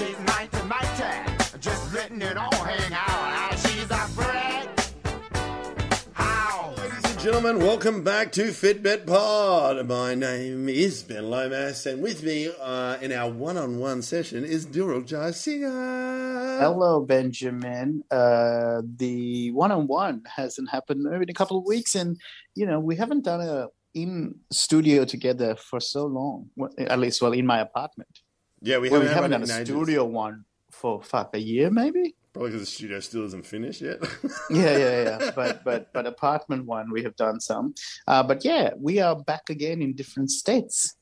She's mighty, mighty, just letting it all hang out. She's a freak. How? Ladies and gentlemen, welcome back to Fitbit Pod. My name is Ben Lomas, and with me uh, in our one-on-one session is Dilruk Jayasinha. Hello, Benjamin. Uh, the one-on-one hasn't happened maybe in a couple of weeks, and you know we haven't done a in studio together for so long. Well, At least, well, in my apartment. Yeah, we Well, haven't, we haven't done a studio one for fuck a year, maybe. Probably because the studio still isn't finished yet. Yeah, yeah, yeah. but but but apartment one we have done some. Uh, but yeah, we are back again in different states.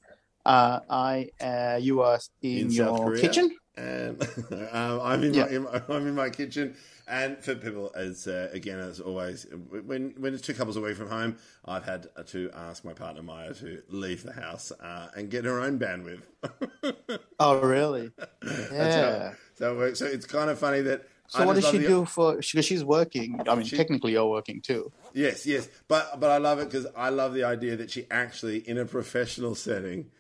Uh, I uh, you are in, In your kitchen. and um, I'm in, Yeah. my, in my I'm in my kitchen. And for people, as uh, again as always, when when it's two couples away from home, I've had to ask my partner Maya to leave the house uh, and get her own bandwidth. Oh, really? Yeah. how, so it works. So it's kind of funny that. So I what does she do for? Because she's working. I mean, She- technically, you're working too. Yes, yes, but but I love it because I love the idea that she actually, in a professional setting,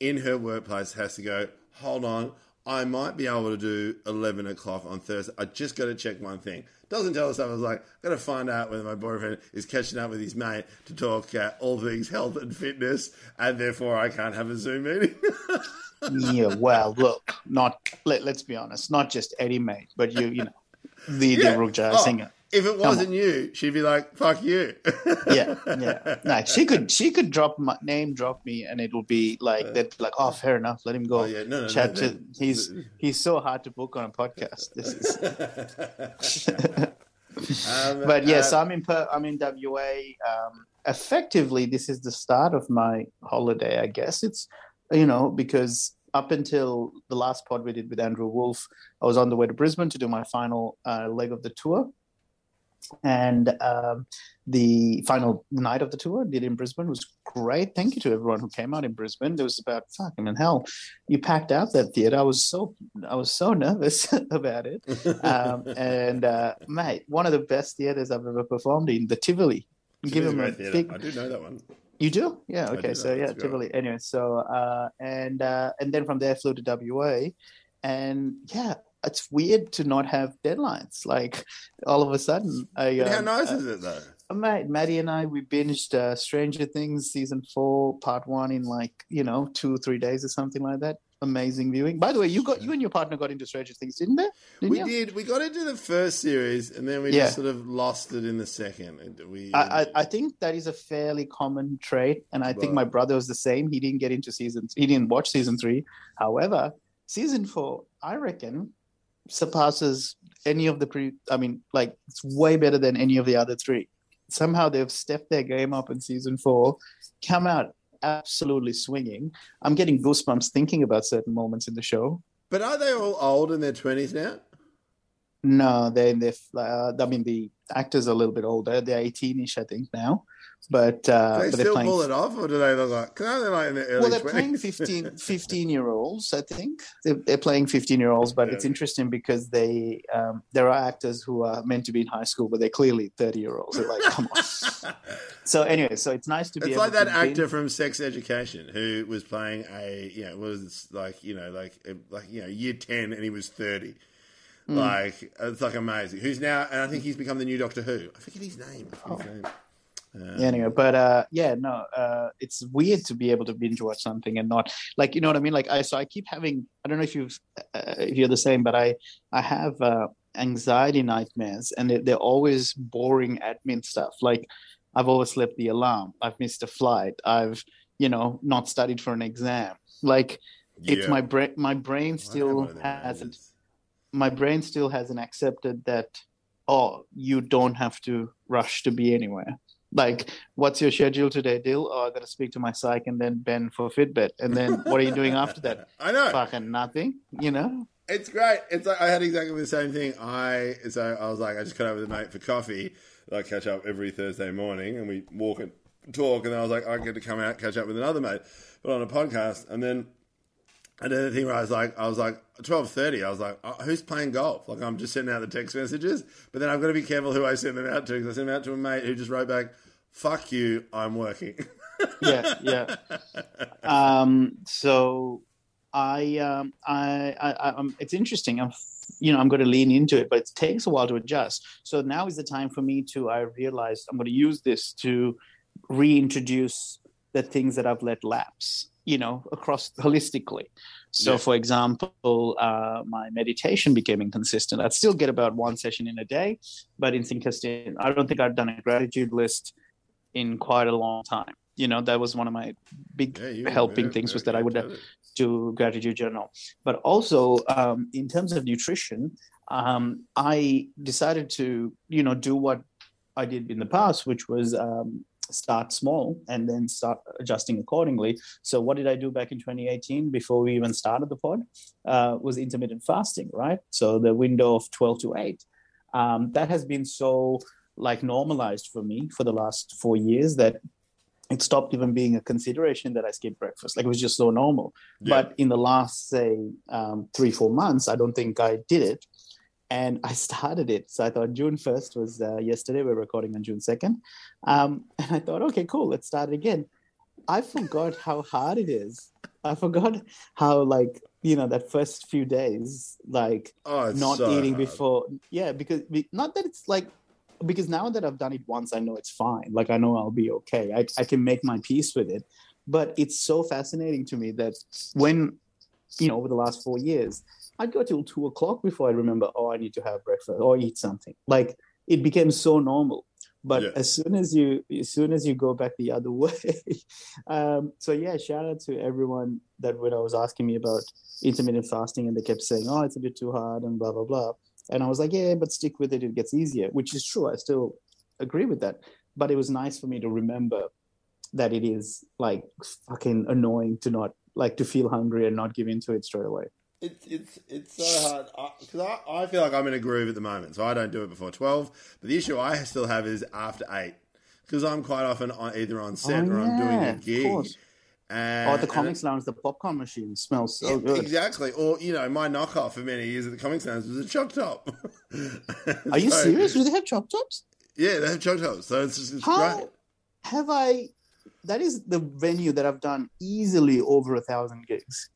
in her workplace, has to go. Hold on, I might be able to do eleven o'clock on Thursday. I just got to check one thing. Doesn't tell us. I was like, got to find out whether my boyfriend is catching up with his mate to talk uh, all things health and fitness, and therefore I can't have a Zoom meeting. yeah. Well, look, not let, let's be honest, not just Eddie Mate, but you, you know, the Yeah. the Rugja Oh, singer. If it wasn't you, she'd be like, "Fuck you." Yeah, yeah. No, she could she could drop my name, drop me, and it will be like that. Like, oh, fair enough. Let him go. Oh, yeah, no, no, chat no, to. that- He's he's so hard to book on a podcast. This is. Um, but yes, uh, I'm in per, I'm in WA. Um, effectively, this is the start of my holiday. I guess it's you know because up until the last pod we did with Andrew Wolf, I was on the way to Brisbane to do my final uh, leg of the tour, and um, the final night of the tour did in Brisbane was great. Thank you to everyone who came out in Brisbane. There was about fucking hell. You packed out that theater. I was so I was so nervous about it um, and uh, mate, one of the best theaters I've ever performed in, the Tivoli. Give him a theatre. big. I do know that one. You do? Yeah. Okay. do So yeah, that's. Tivoli. Anyway, so uh, and uh, and then from there flew to WA, and yeah, it's weird to not have deadlines. Like all of a sudden, I, But how um, nice uh, is it though? Mate, Maddie and I we binged uh, Stranger Things season four, part one in like you know two or three days or something like that. Amazing viewing. By the way, you got you and your partner got into Stranger Things, didn't they? Didn't We you? did. We got into the first series, and then we Yeah. just sort of lost it in the second. And We, I, I, I think that is a fairly common trait, and I think my brother was the same. He didn't get into season, he didn't watch season three. However, season four, I reckon, surpasses any of the pre. I mean, like it's way better than any of the other three. Somehow they've stepped their game up in season four, come out absolutely swinging. I'm getting goosebumps thinking about certain moments in the show. but are they all old in their twenties now? No, they they. Uh, I mean, the actors are a little bit older. They're 18ish, I think now, but uh, they but still playing pull it off, or do they look like? Cause they're like in early well, they're playing 20s? 15, 15 year olds, I think. They're, they're playing 15 year olds, but it's interesting because they um, there are actors who are meant to be in high school, but they're clearly 30 year olds. They're like, come on. So, anyway, so it's nice to be It's like that actor from Sex Education who was playing a, you know, was like, you know, like, like you know, year ten, and he was thirty. Hmm. Like it's like amazing. Who's now? And I think he's become the new Doctor Who. I forget his name. Oh. his name. Um, Yeah, anyway, but uh, yeah, no, uh, it's weird to be able to binge watch something and not like you know what I mean. Like I, so I keep having. I don't know if you've uh, if you're the same, but I I have uh, anxiety nightmares, and they're, they're always boring admin stuff. Like I've overslept the alarm, I've missed a flight, I've you know not studied for an exam. Like it's yeah. my brain. My brain I don't have still one of them hasn't noses. My brain still hasn't accepted that oh you don't have to rush to be anywhere like what's your schedule today dill oh i gotta speak to my psych and then ben for fitbit and then what are you doing after that I know. fucking nothing you know It's great. It's like I had exactly the same thing. I so I was like, I just got over with a mate for coffee. I catch up every Thursday morning, and we walk and talk. And then I was like, I get to come out catch up with another mate, but on a podcast. And then I did the thing where I was like, I was like twelve thirty. I was like, oh, who's playing golf? Like I'm just sending out the text messages, but then I've got to be careful who I send them out to because I sent them out to a mate who just wrote back, "Fuck you, I'm working." yeah yeah um so I, um, I, I, I um, it's interesting. I'm, you know, I'm going to lean into it, but it takes a while to adjust. So now is the time for me to. I realized I'm going to use this to reintroduce the things that I've let lapse. You know, across holistically. So, Yeah. for example, uh, my meditation became inconsistent. I'd still get about one session in a day, but it's inconsistent. I don't think I've done a gratitude list in quite a long time. You know, that was one of my big Yeah, you helping yeah, things was that I would do gratitude journal. But also, um, in terms of nutrition, um, I decided to, you know, do what I did in the past, which was um, start small and then start adjusting accordingly. So, what did I do back in 2018 before we even started the pod? Uh, was intermittent fasting, right? So the window of 12 to 8. Um, that has been so like normalized for me for the last four years that it stopped even being a consideration that I skip breakfast. Like it was just so normal. Yeah. But in the last, say, um, three, four months, I don't think I did it. And I started it. So I thought June 1st was uh, yesterday. We're recording on June 2nd. Um, and I thought, okay, cool, let's start it again. I forgot how hard it is. I forgot how, like, you know, that first few days, like, Oh, not so eating hard. before. Yeah, because be- not that it's like because now that I've done it once, I know it's fine. Like I know I'll be okay. I, I can make my peace with it. But it's so fascinating to me that when you know over the last four years, I'd go till two o'clock before I remember. Oh, I need to have breakfast or eat something. Like it became so normal. But Yeah. as soon as you as soon as you go back the other way, um, so yeah, shout out to everyone that when I was asking me about intermittent fasting and they kept saying, oh, it's a bit too hard and blah, blah, blah. And I was like, yeah, but stick with it. It gets easier, which is true. I still agree with that. But it was nice for me to remember that it is like fucking annoying to not like to feel hungry and not give into it straight away. It's it's it's so hard because I, I feel like I'm in a groove at the moment, so I don't do it before twelve. But the issue I still have is after eight because I'm quite often on, either on set Oh, or I'm doing a gig. And, oh, the comics lounge, the popcorn machine smells so Yeah, good. Exactly. Or, you know, my knockoff for many years at the Comic Sans was a Choc Top. Are you So, serious? Do they have Choc Tops? Yeah, they have Choc Tops. So it's just it's How great. have I? That is the venue that I've done easily over a thousand gigs,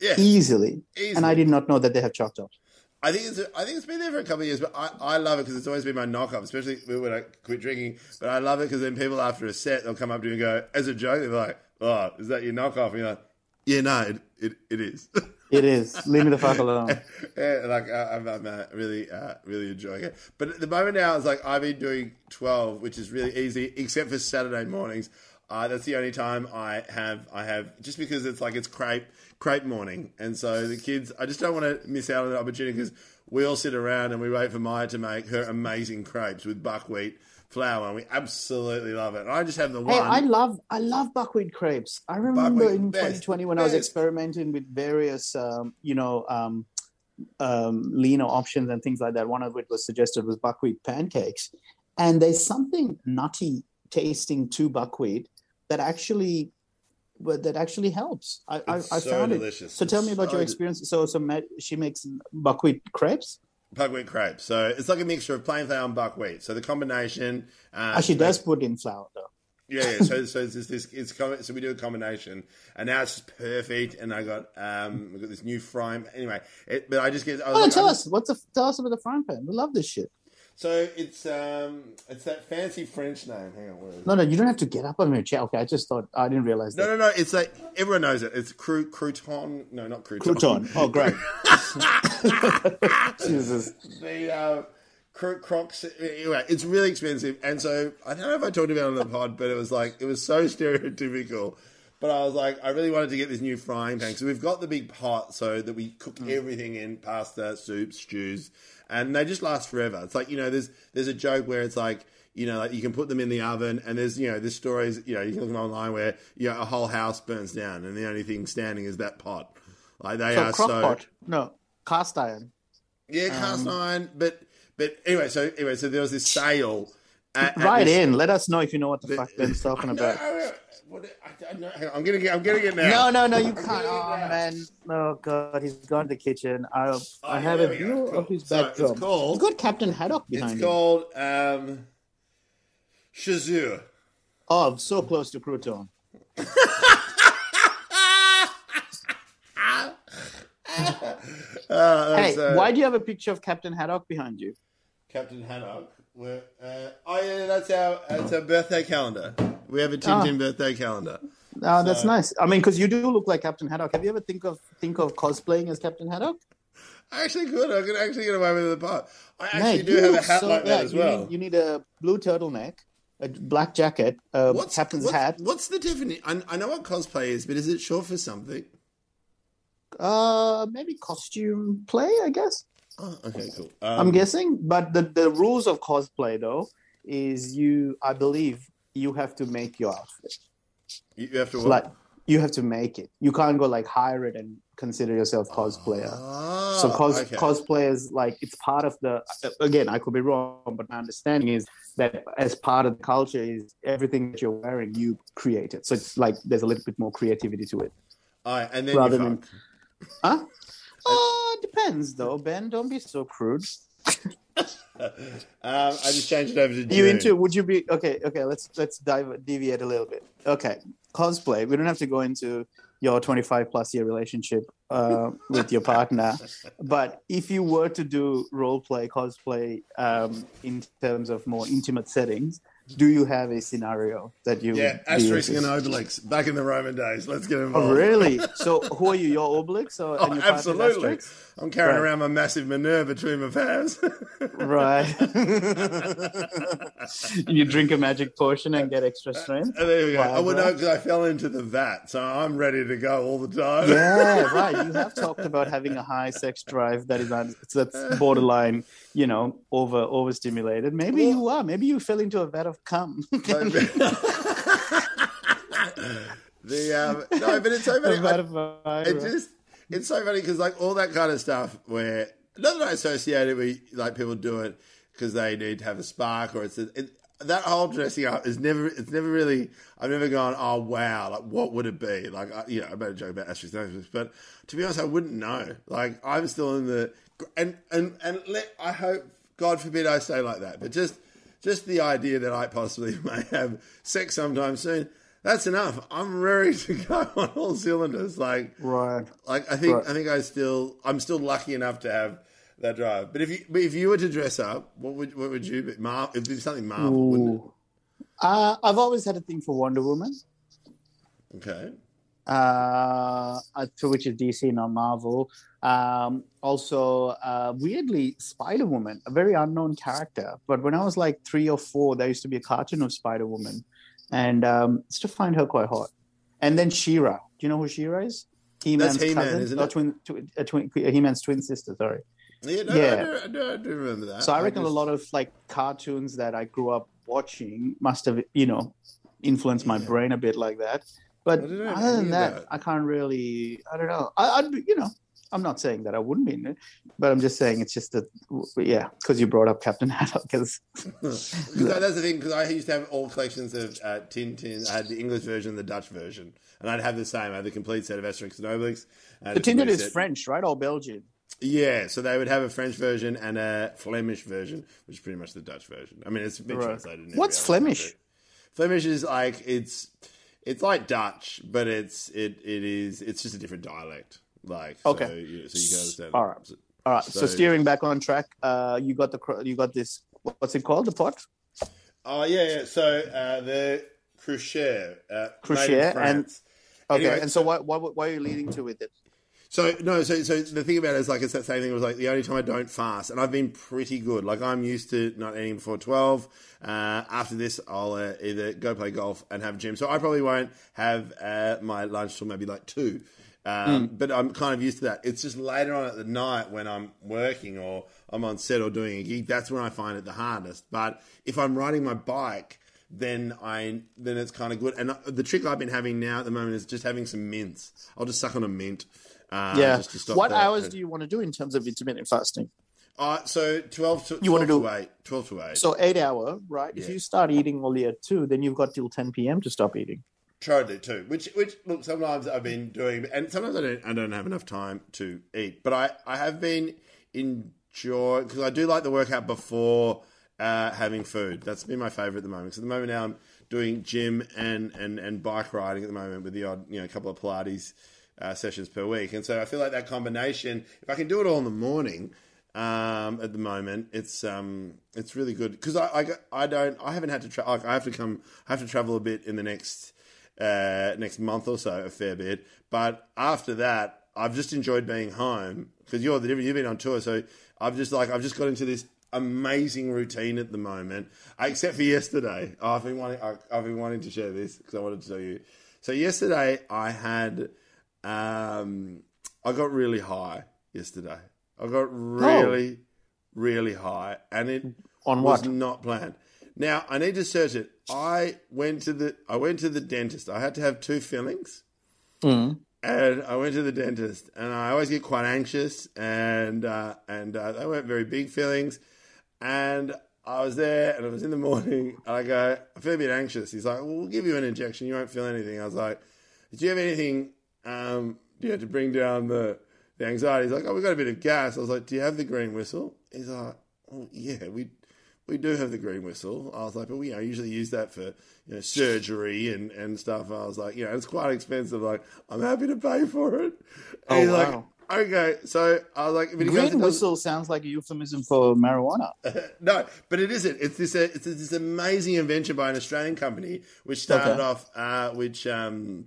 Yeah, easily, easily. and I did not know that they have Choc Tops. I think it's I think it's been there for a couple of years, but I, I love it because it's always been my knockoff, especially when I quit drinking. But I love it because then people after a set they'll come up to you and go as a joke, they're like, "Oh, is that your knockoff?" And you're like, "Yeah, no, it it, it is." It is. Leave me the fuck alone. yeah, like uh, I'm, I'm uh, really, uh, really enjoying it. But at the moment now, it's like I've been doing 12, which is really easy, except for Saturday mornings. Uh, that's the only time I have. I have just because it's like it's crepe crepe morning, and so the kids. I just don't want to miss out on the opportunity because we all sit around and we wait for Maya to make her amazing crepes with buckwheat flour, and we absolutely love it. And I just have the one. Hey, I love I love buckwheat crepes. I remember Buckwheat, in best, 2020 when I was experimenting with various, um, you know, um, um, leaner options and things like that. One of it was suggested was buckwheat pancakes, and there's something nutty tasting to buckwheat that actually, that actually helps. I, I, I so found delicious. it. So tell me about so your experience. So, so Matt, she makes buckwheat crepes. buckwheat crepes. So it's like a mixture of plain flour and buckwheat. So the combination. Uh, Oh, she does put in flour though. Yeah, yeah. So, so it's this, it's so we do a combination, and now it's just perfect. And I got um, we got this new frying. Anyway, it, but I just get. I Oh, like, tell I us what's the tell us about the frying pan. We love this shit. So it's um, it's that fancy French name. Hang on, where is it? No, no, you don't have to get up on your chair. Okay, I just thought I didn't realize No, that. no, no. It's like everyone knows it. It's cru- crouton. No, not crouton. Crouton. Oh, great. Jesus. the uh, cro- Crocs. Anyway, it's really expensive, and so I don't know if I talked about it on the pod, but it was like it was so stereotypical. But I was like, I really wanted to get this new frying pan. So we've got the big pot so that we cook everything in pasta, soups, stews, and they just last forever. It's like you know, there's there's a joke where it's like. You know, like you can put them in the oven, and there's you know, there's stories. You know, you can look them online where you know a whole house burns down, and the only thing standing is that pot. Like they So are crock so pot. No, cast iron. yeah, cast um, iron. But but anyway, so anyway, so there was this sale. At, at Right this- in. Let us know if you know what the fuck Ben's talking about. no, what, I, I, no, hang on, I'm gonna get. I'm getting it now. No, no, no, you I'm can't. Oh man, oh god, he's gone to the kitchen. I, Oh, I have a view Cool. of his So it's called- He's got Captain Haddock behind you. It's him. called um, Chasseur. Oh, so close to crouton. Uh, Hey, uh, why do you have a picture of Captain Haddock behind you? Captain Haddock. We're, uh, oh yeah, that's our that's our birthday calendar. We have a Tintin birthday calendar. Oh, that's So- nice. I mean, because you do look like Captain Haddock. Have you ever think of think of cosplaying as Captain Haddock? I actually could. I could actually get away with the part. I actually Mate, do have a hat so- like yeah, that as you well. Need, you need a blue turtleneck, a black jacket, a what's captain's what's, hat. What's the definition? I, I know what cosplay is, but is it short for something? Uh, maybe costume play, I guess. Oh, okay, cool. I'm Um, guessing, but the the rules of cosplay though is you, I believe, you have to make your outfit. You have to. Like you have to make it. You can't go like hire it and consider yourself cosplayer. Ah, so cos- okay. cosplay is like it's part of the again i could be wrong but my understanding is that as part of the culture is everything that you're wearing you create it so it's like there's a little bit more creativity to it All right, and then rather you than- huh uh depends though ben. Don't be so crude. Um, I just changed it over to Are you into would you be okay okay let's let's dive deviate a little bit. Okay cosplay. We don't have to go into your 25 plus year relationship uh, with your partner. But if you were to do role play cosplay um, in terms of more intimate settings do you have a scenario that you Yeah, would Asterix and? Obelix back in the Roman days. Let's get oh, involved. oh really so who are you your Obelix or Oh, absolutely. I'm carrying Right. around my massive Minerva between my palms. right you drink a magic potion and get extra strength And there we go. I would Viagra. know oh, because I fell into the vat, so I'm ready to go all the time. yeah, right. You have talked about having a high sex drive that is that's borderline, you know, over overstimulated. Maybe you are. Maybe you fell into a vat of cum. the um, no, but it's so funny. I- it just it's so funny because like all that kind of stuff where not that I associate it with like people do it because they need to have a spark or it's it, that whole dressing up is never it's never really I've never gone oh wow like what would it be like I, you know I made a joke about Asterix and but to be honest I wouldn't know like I'm still in the and and and let I hope God forbid I stay like that but just just the idea that I possibly may have sex sometime soon that's enough I'm ready to go on all cylinders like right. like I think Right. I think I still I'm still lucky enough to have that drive. But if you but if you were to dress up, what would what would you be? Mar- it'd be something Marvel, wouldn't Ooh. Uh, I've always had a thing for Wonder Woman. Okay. Uh, uh, to which is DC, not Marvel. Um, also, uh, weirdly, Spider Woman, a very unknown character. But when I was like three or four, there used to be a cartoon of Spider Woman, and um, to find her quite hot. And then She-Ra. Do you know who She-Ra is? He-Man's He-Man, cousin, isn't it? twin, twi- uh, twin, He-Man's twin sister. Sorry. Yeah, no, Yeah. I, do, I, do, I do remember that. So I reckon just- a lot of like cartoons that I grew up watching must have, you know, influenced my Yeah. brain a bit like that. But I other than that, that. I can't really. I don't know. I, I'd, you know, I'm not saying that I wouldn't be in it, but I'm just saying it's just that, yeah, because you brought up Captain Haddock. Because that- that's the thing because I used to have all collections of uh, Tintin. I had the English version, and the Dutch version, and I'd have the same. I had the complete set of Asterix and Obelix. The Tintin is set- French, right, or Belgian? Yeah, so they would have a French version and a Flemish version, which is pretty much the Dutch version. I mean, it's been Right. translated. in What's Flemish? country. Flemish is like it's it's like Dutch, but it's it it is it's just a different dialect. Like Okay. so you, so you can understand. All right. So- All right. So, So- steering back on track, uh, you got the you got this. What's it called? The pot. Oh yeah, yeah. So uh, the Crucher, uh, and- Okay. Anyway, and so, what, what what are you leading to with it? So no, so so the thing about it is like it's that same thing. It was like the only time I don't fast, and I've been pretty good. Like I'm used to not eating before twelve. Uh, after this, I'll uh, either go play golf and have a gym. So I probably won't have uh, my lunch till maybe like two. Um, But I'm kind of used to that. It's just later on at the night when I'm working or I'm on set or doing a gig. That's when I find it the hardest. But if I'm riding my bike, then I then it's kind of good. And uh, the trick I've been having now at the moment is just having some mints. I'll just suck on a mint. Uh, yeah. just to stop What the- hours do you want to do in terms of intermittent fasting? Uh, so twelve to You wanna 12 do- to eight. Twelve to eight. So eight hour, right? If you start eating only at two, then you've got till ten p.m. to stop eating. Totally too. Which which look sometimes I've been doing, and sometimes I don't I don't have enough time to eat. But I I have been enjoy because I do like the workout before uh, having food. That's been my favorite at the moment. So at the moment now I'm doing gym and and and bike riding at the moment with the odd you know couple of Pilates uh, sessions per week, and so I feel like that combination. If I can do it all in the morning, um, at the moment, it's um, it's really good because I, I, I don't I haven't had to tra- like, I have to come I have to travel a bit in the next uh, next month or so a fair bit, but after that I've just enjoyed being home because you're the different you've been on tour, so I've just like I've just got into this amazing routine at the moment, except for yesterday. Oh, I've been wanting I, I've been wanting to share this because I wanted to tell you. So yesterday I had um, I got really high yesterday. I got really, really high, and it On was not planned. Now I need to search it. I went to the I went to the dentist. I had to have two fillings, Mm. and I went to the dentist. And I always get quite anxious, and uh, and uh, they weren't very big fillings. And I was there, and it was in the morning. And I go, I feel a bit anxious. He's like, "Well, we'll give you an injection. You won't feel anything." I was like, "Did you have anything? Um, you know, to bring down the the anxiety?" He's like, "Oh, we got a bit of gas." I was like, "Do you have the green whistle?" He's like, "Well, yeah, we." We do have the green whistle. I was like, but we you know, usually use that for you know surgery and, and stuff. I was like, you know, it's quite expensive. Like, I'm happy to pay for it. And Oh, he's wow. like, okay. So I was like, goes, Green whistle sounds like a euphemism for marijuana. no, but it isn't. It's this. Uh, it's this amazing invention by an Australian company, which started Okay. off, uh, which um,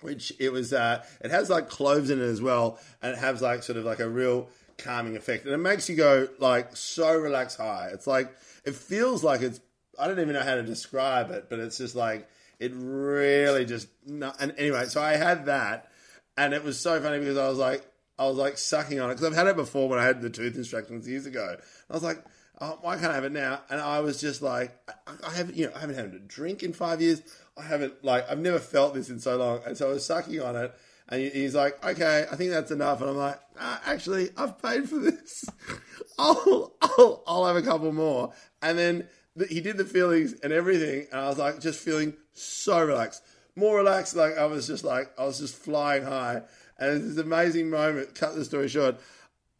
which it was. Uh, it has like cloves in it as well, and it has like sort of like a real calming effect, and it makes you go like so relaxed high. It's like it feels like it's. I don't even know how to describe it, but it's just like it really just. No, and anyway, so I had that, and it was so funny because I was like, I was like sucking on it because I've had it before when I had the tooth instructions years ago. I was like, oh, why can't I have it now? And I was just like, I, I haven't, you know, I haven't had a drink in five years. I haven't like, I've never felt this in so long. And so I was sucking on it. And he's like, okay, I think that's enough. And I'm like, ah, actually, I've paid for this. I'll, I'll, I'll have a couple more. And then the, he did the feelings and everything. And I was like, just feeling so relaxed, more relaxed. Like I was just like, I was just flying high. And it's this amazing moment. Cut the story short.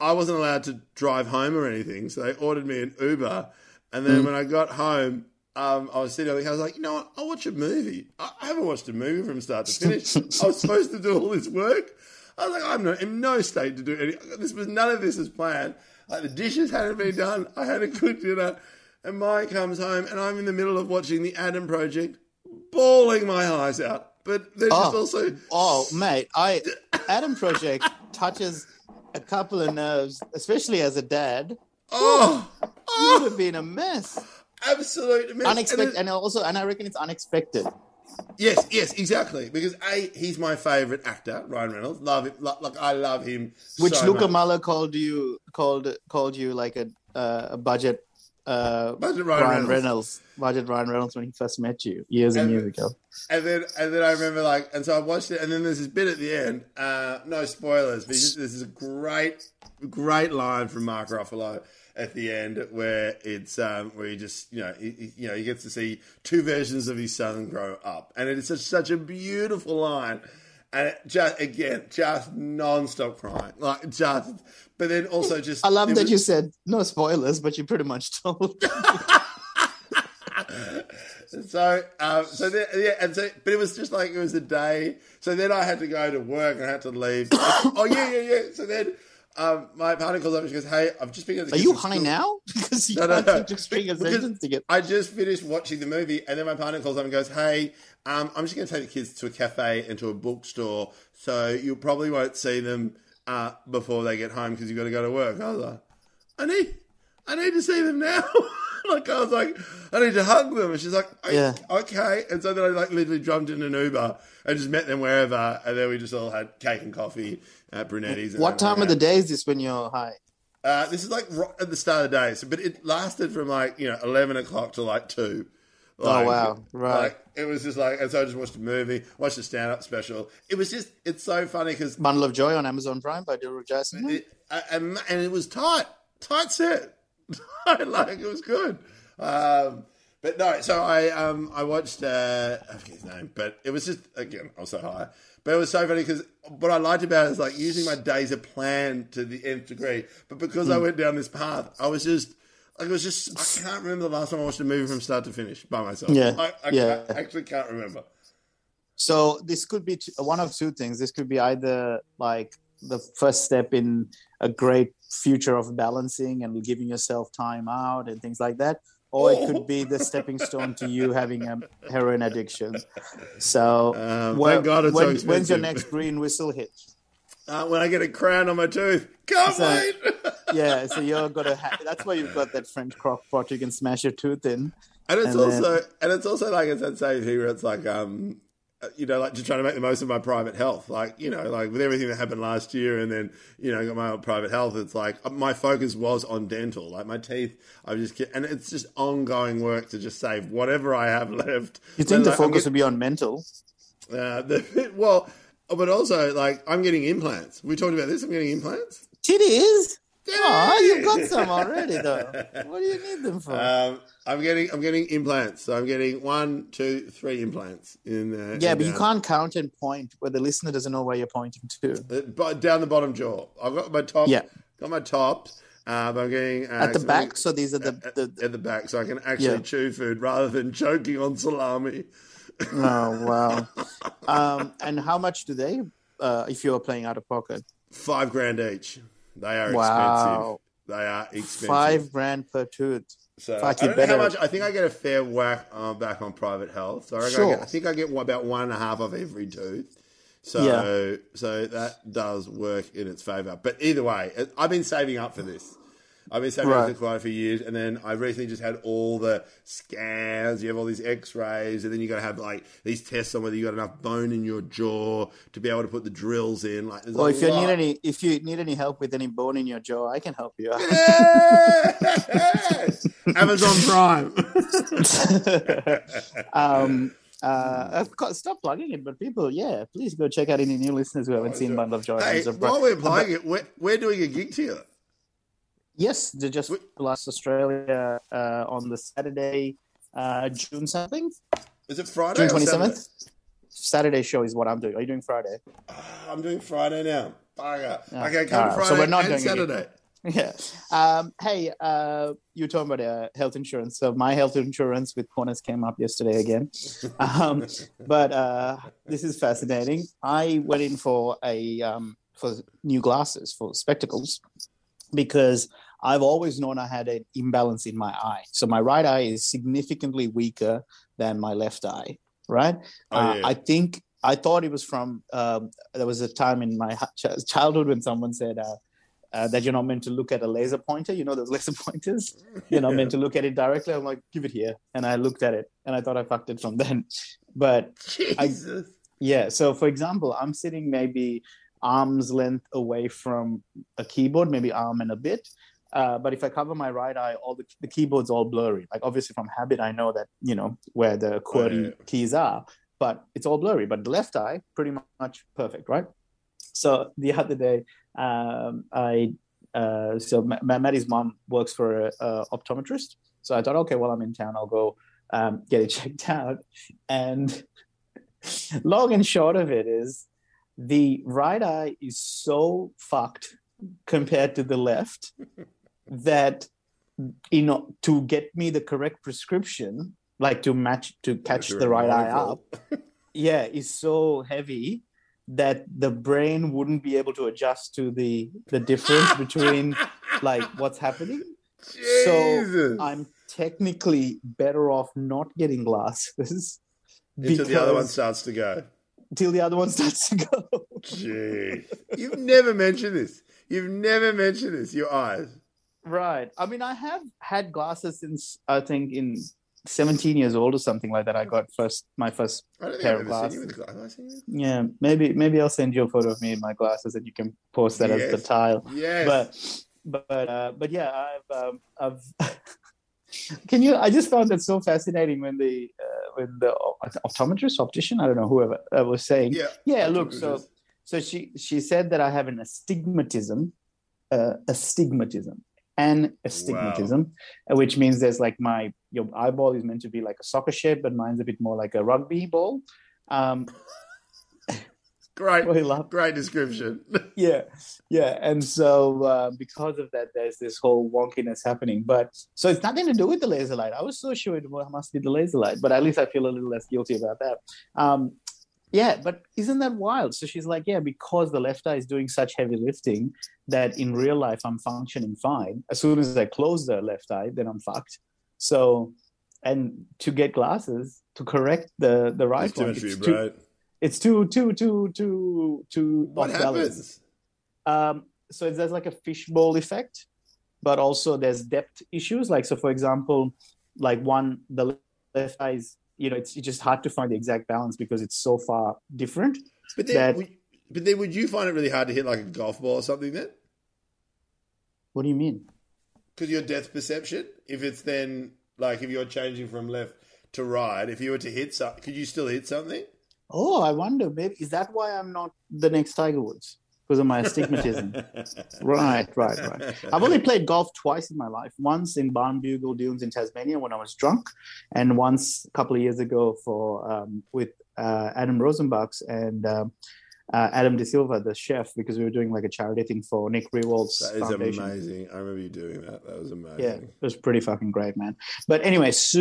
I wasn't allowed to drive home or anything, so they ordered me an Uber. And then when I got home, um, I was sitting there, I was like, you know what? I'll watch a movie. I haven't watched a movie from start to finish. I was supposed to do all this work. I was like, I'm not in no state to do any. This was none of this is planned. Like the dishes hadn't been done. I had a good dinner, and Mike comes home, and I'm in the middle of watching the Adam Project, bawling my eyes out. But there's just Oh. also Oh, mate, I Adam Project touches a couple of nerves, especially as a dad. oh, You would oh have been a mess. Absolute mess. And Unexpected, it- and also, and I reckon it's unexpected. Yes, yes, exactly. Because a, he's my favorite actor, Ryan Reynolds. Love him. Lo- Like I love him. Which so Luca much. Muller called you called called you like a uh, a budget uh, Budget Ryan, Ryan Reynolds. Reynolds. budget Ryan Reynolds when he first met you years and And- years ago. And then, and then I remember like, and so I watched it, and then there's this bit at the end. Uh, no spoilers, but just, this is a great, great line from Mark Ruffalo at the end where it's um, where he just you know he, you know he gets to see two versions of his son grow up, and it is such, such a beautiful line. And it just again, just non-stop crying, like just. But then also just, I love that was- you said no spoilers, but you pretty much told. So, um, so then, yeah, and so, but it was just like it was a day. So then I had to go to work and I had to leave. oh yeah, yeah, yeah. So then, um, my partner calls up and she goes, "Hey, I've just picked up the Are you high school." now? Because you No, no, no. just string a Because- sentence together. I just finished watching the movie, and then my partner calls up and goes, "Hey, um, I'm just going to take the kids to a cafe and to a bookstore, so you probably won't see them uh, before they get home because you've got to go to work." I was like, "I need, I need to see them now." like I was like, "I need to hug them," and she's like, "O- Yeah. okay." And so then I like literally jumped in an Uber and just met them wherever, and then we just all had cake and coffee at Brunetti's. What time of the day is this when you're high? Uh, this is like right at the start of the day, so, but it lasted from like you know eleven o'clock to like two. Like, Oh, wow. Right. Like, it was just like, and so I just watched a movie, watched a stand-up special. It was just, it's so funny because Bundle of Joy on Amazon Prime by Dilruk Jayasinha. and, and it was tight, tight set, like it was good. Um, but no, so I um I watched uh, I forget his name, but it was just again I was so high, but it was so funny because what I liked about it is like using my days a plan to the nth degree. But because Hmm. I went down this path, I was just like it was just I can't remember the last time I watched a movie from start to finish by myself. Yeah, I, I yeah. can't- actually can't remember. So this could be t- one of two things. This could be either like the first step in a great future of balancing and giving yourself time out and things like that, or it could be the stepping stone to you having a heroin addiction. So, Um, when- thank God it's so when's your next green whistle hit? Uh, when I get a crown on my tooth, can't So- wait. Yeah, so you're gonna. Ha- that's why you've got that French crock pot you can smash your tooth in. And it's And then- also and it's also like it's that same where it's like um uh, you know like just trying to make the most of my private health. Like you know like with everything that happened last year and then you know got my own private health it's like uh, my focus was on dental. Like my teeth I was just and it's just ongoing work to just save whatever I have left. You think the Like, focus would be on mental? get- uh, the, well but also like I'm getting implants. We talked about this I'm getting implants? Titties? Oh, you've got some already, though. What do you need them for? um, I'm getting I'm getting implants so I'm getting one two three implants in uh, yeah, in, but you uh, can't count and point where the listener doesn't know where you're pointing to. Uh, but down the bottom jaw. I've got my top. Yeah. Got my top. Uh, but I'm getting uh, At the back, so these are the. at, the, at the back, so I can actually Yeah. chew food rather than choking on salami. oh, wow. Um, and how much do they, uh, if you're playing out of pocket? Five grand each. They are Wow. expensive. They are expensive. Five grand per tooth. So Fuck, I don't know how much. I think I get a fair whack uh, back on private health. So I, reckon I, Sure. get, I think I get about one and a half of every tooth. So Yeah. so that does work in its favour. But either way, I've been saving up for this. I've been up Right. for quite a few years, and then I recently just had all the scans. You have all these X-rays, and then you got to have like these tests on whether you got enough bone in your jaw to be able to put the drills in. Like, there's Well, if you need any, if you need any help with any bone in your jaw, I can help you. Yes! Amazon Prime. um, uh, of course, stop plugging it, but people, yeah, please go check out any new listeners who haven't seen Bundle of Joy. Hey, while we're playing it, we're, we're doing a gig together. Yes, they just last Australia uh, on the Saturday, uh, June something, Is it Friday? June twenty seventh. Saturday? show is what I'm doing. Are you doing Friday? Ah, I'm doing Friday now. Bugger. Yeah. Okay, come Alright, so we're not doing. Saturday. Yeah. Um, hey, uh, you were talking about uh, health insurance. So my health insurance with Qantas came up yesterday again. Um, but uh, this is fascinating. I went in for a um, for new glasses for spectacles because I've always known I had an imbalance in my eye. So my right eye is significantly weaker than my left eye. Right. Oh, Uh. I think I thought it was from um, there was a time in my childhood when someone said uh, uh, that you're not meant to look at a laser pointer. You know those laser pointers. You're not meant to look at it directly. I'm like, give it here, and I looked at it, and I thought I fucked it from then. But Jesus. yeah, so for example, I'm sitting maybe arm's length away from a keyboard, maybe arm and a bit. Uh, but if I cover my right eye, all the, the keyboard's all blurry. Like obviously from habit, I know that you know where the QWERTY yeah. keys are, but it's all blurry. But the left eye, pretty much perfect, right? So the other day, um, I uh, so Ma- Ma- Maddie's mom works for a, a optometrist. So I thought, okay, well I'm in town, I'll go um, get it checked out. And long and short of it is, the right eye is so fucked compared to the left that you know to get me the correct prescription like to match to catch the right eye up yeah is so heavy that the brain wouldn't be able to adjust to the the difference between like what's happening Jesus. i'm technically better off not getting glasses Until the other one starts to go. till the other one starts to go Gee. You've never mentioned this. You've never mentioned this. Your eyes. Right. I mean, I have had glasses since I think in 17 years old or something like that. I got first my first. I don't think Pair I've of ever seen you glasses. with glasses. Have I seen Yeah, maybe maybe I'll send you a photo of me in my glasses and you can post that as the Yes. tile. Yes. But but uh, but yeah, I've um, I've. can you? I just found that so fascinating when the uh, when the optometrist, optician, I don't know whoever uh, was saying. yeah. Yeah, look, so so she she said that I have an astigmatism, uh, astigmatism, an astigmatism, uh, which means there's like my your eyeball is meant to be like a soccer shape, but mine's a bit more like a rugby ball. Um, Great. Great description. yeah, yeah, and so uh, because of that, there's this whole wonkiness happening. But so it's nothing to do with the laser light. I was so sure it must be the laser light, but at least I feel a little less guilty about that. Um, Yeah, but isn't that wild? So she's like, yeah, because the left eye is doing such heavy lifting that in real life I'm functioning fine. As soon as I close the left eye, then I'm fucked. So, and to get glasses to correct the the right It's too one, it's too, it's too too too too too What off balance. happens? Um, so there's like a fishbowl effect, but also there's depth issues. Like so, for example, like one the left eye is you know it's, it's just hard to find the exact balance because it's so far different. But then, that- would, but then, would you find it really hard to hit like a golf ball or something then? What do you mean? Because your depth perception, if it's then like if you're changing from left to right, if you were to hit something, could you still hit something? Oh, I wonder. Maybe is that why I'm not the next Tiger Woods because of my astigmatism? right, right, right. I've only played golf twice in my life. Once in Barnbougle Dunes in Tasmania when I was drunk, and once a couple of years ago for um, with uh, Adam Rozenbachs and um uh, Adam D'Sylva, the chef, because we were doing like a charity thing for Nick Riewoldt's That is foundation. amazing. I remember you doing that. That was amazing. Yeah, it was pretty fucking great, man. But anyway, so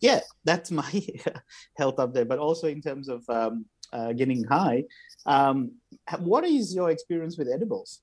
yeah, that's my health update. But also in terms of um, uh, getting high, um, what is your experience with edibles?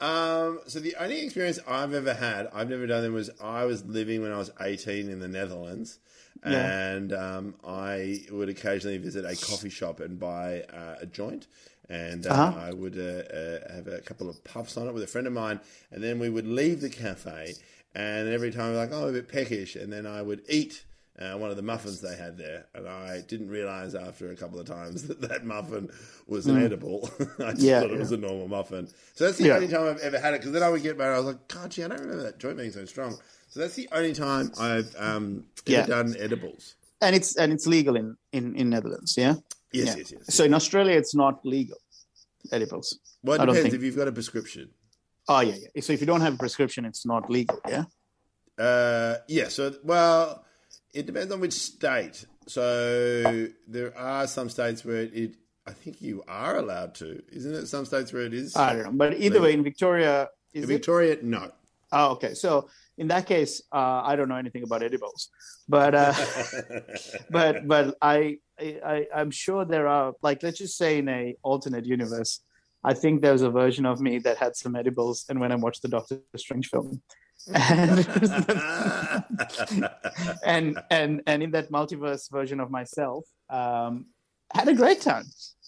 Um, so the only experience I've ever had, I've never done them, was I was living when I was 18 in the Netherlands. Yeah. And um, I would occasionally visit a coffee shop and buy uh, a joint. And uh, Uh-huh. I would uh, uh, have a couple of puffs on it with a friend of mine. And then we would leave the cafe. And every time, like, oh, a bit peckish. And then I would eat uh, one of the muffins they had there. And I didn't realize after a couple of times that that muffin was an edible. I just Yeah, thought it was a normal muffin. So that's the Yeah. only time I've ever had it. Because then I would get and I was like, God, gee, I don't remember that joint being so strong. So that's the only time I've um, ever Yeah. done edibles. And it's and it's legal in in, in Netherlands, yeah. Yes, Yeah. yes, yes. So in Australia, it's not legal edibles. Well, it I depends think- if you've got a prescription. Oh yeah, yeah. So if you don't have a prescription, it's not legal, yeah. Uh, yeah, so, well, it depends on which state. So there are some states where it, I think you are allowed to. Isn't it some states where it is? I don't know, but either way, in Victoria, is In it? Victoria, no. Oh, okay. So in that case, uh, I don't know anything about edibles, but uh, but but I, I I'm sure there are like let's just say in a alternate universe, I think there was a version of me that had some edibles, and when I watched the Doctor Strange film, and and and and in that multiverse version of myself, um, had a great time.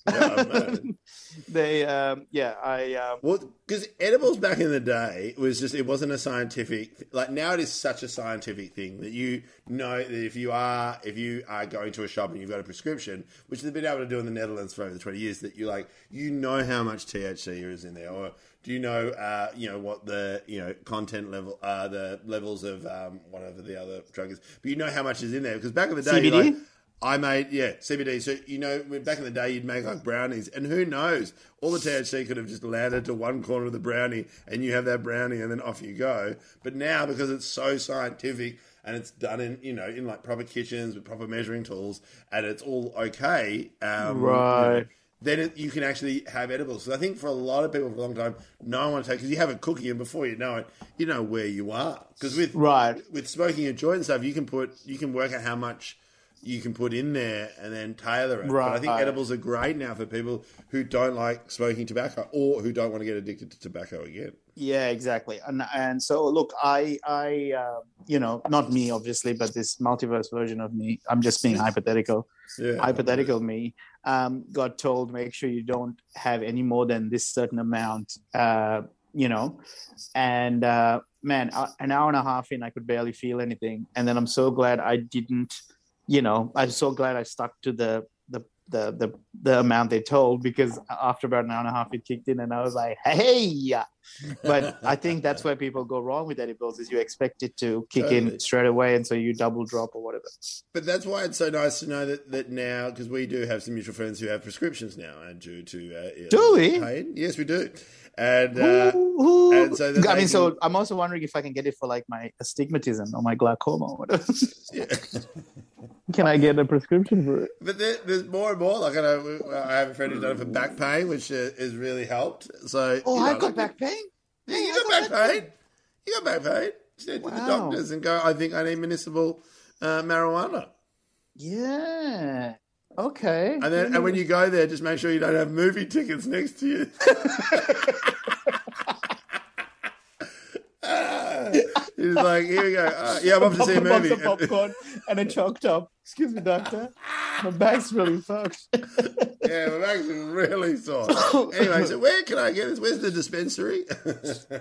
Yeah, they um, yeah I um, Well, because edibles back in the day was just it wasn't a scientific like now it is such a scientific thing that you know that if you are if you are going to a shop and you've got a prescription, which they've been able to do in the Netherlands for over twenty years, that you like you know how much THC is in there, or do you know uh, you know what the you know content level uh, the levels of um, whatever the other drug is, but you know how much is in there because back in the day, you're CBD? like, I made yeah CBD. So you know, back in the day, you'd make like brownies, and who knows? All the THC could have just landed to one corner of the brownie, and you have that brownie, and then off you go. But now, because it's so scientific and it's done in you know in like proper kitchens with proper measuring tools, and it's all okay, um, you know, Right. then it, you can actually have edibles. So I think for a lot of people for a long time, no one to take because you have a cookie, and before you know it, you know where you are. Because with Right. with smoking a joint and stuff, you can put you can work out how much you can put in there and then tailor it. But I think edibles are great now for people who don't like smoking tobacco or who don't want to get addicted to tobacco again. Yeah, exactly. And and so look, I I uh, you know not me obviously, but this multiverse version of me. I'm just being hypothetical. Yeah, Hypothetical me um, got told make sure you don't have any more than this certain amount. Uh, you know, and uh, man, an hour and a half in, I could barely feel anything, and then I'm so glad I didn't. You know, I'm so glad I stuck to the the the the, the amount they told because after about an hour and a half it kicked in and I was like, hey, but I think that's where people go wrong with edibles is you expect it to kick Totally. in straight away and so you double drop or whatever. But that's why it's so nice to know that, that now, because we do have some mutual friends who have prescriptions now and due to uh, Do we? pain. Yes, we do. And uh, Who- who- and so I mean, so I'm also wondering if I can get it for like my astigmatism or my glaucoma. Or whatever. yeah. can I get a prescription for it? But there, there's more and more. Like I know, I have a friend who's done it for back pain, which uh, has really helped. So Oh, know, I've got like- back pain. Yeah, you I got back back pain. You got back pain. Just head to the doctors and go. I think I need municipal uh, marijuana. Yeah. Okay. And then, and when you go there, just make sure you don't have movie tickets next to you. He's like, here we go. Uh, yeah, I'm off to see a a box movie. of popcorn and a choc top. Excuse me, doctor. My back's really fucked. yeah, my back's really sore. Anyway, so where can I get this? Where's the dispensary?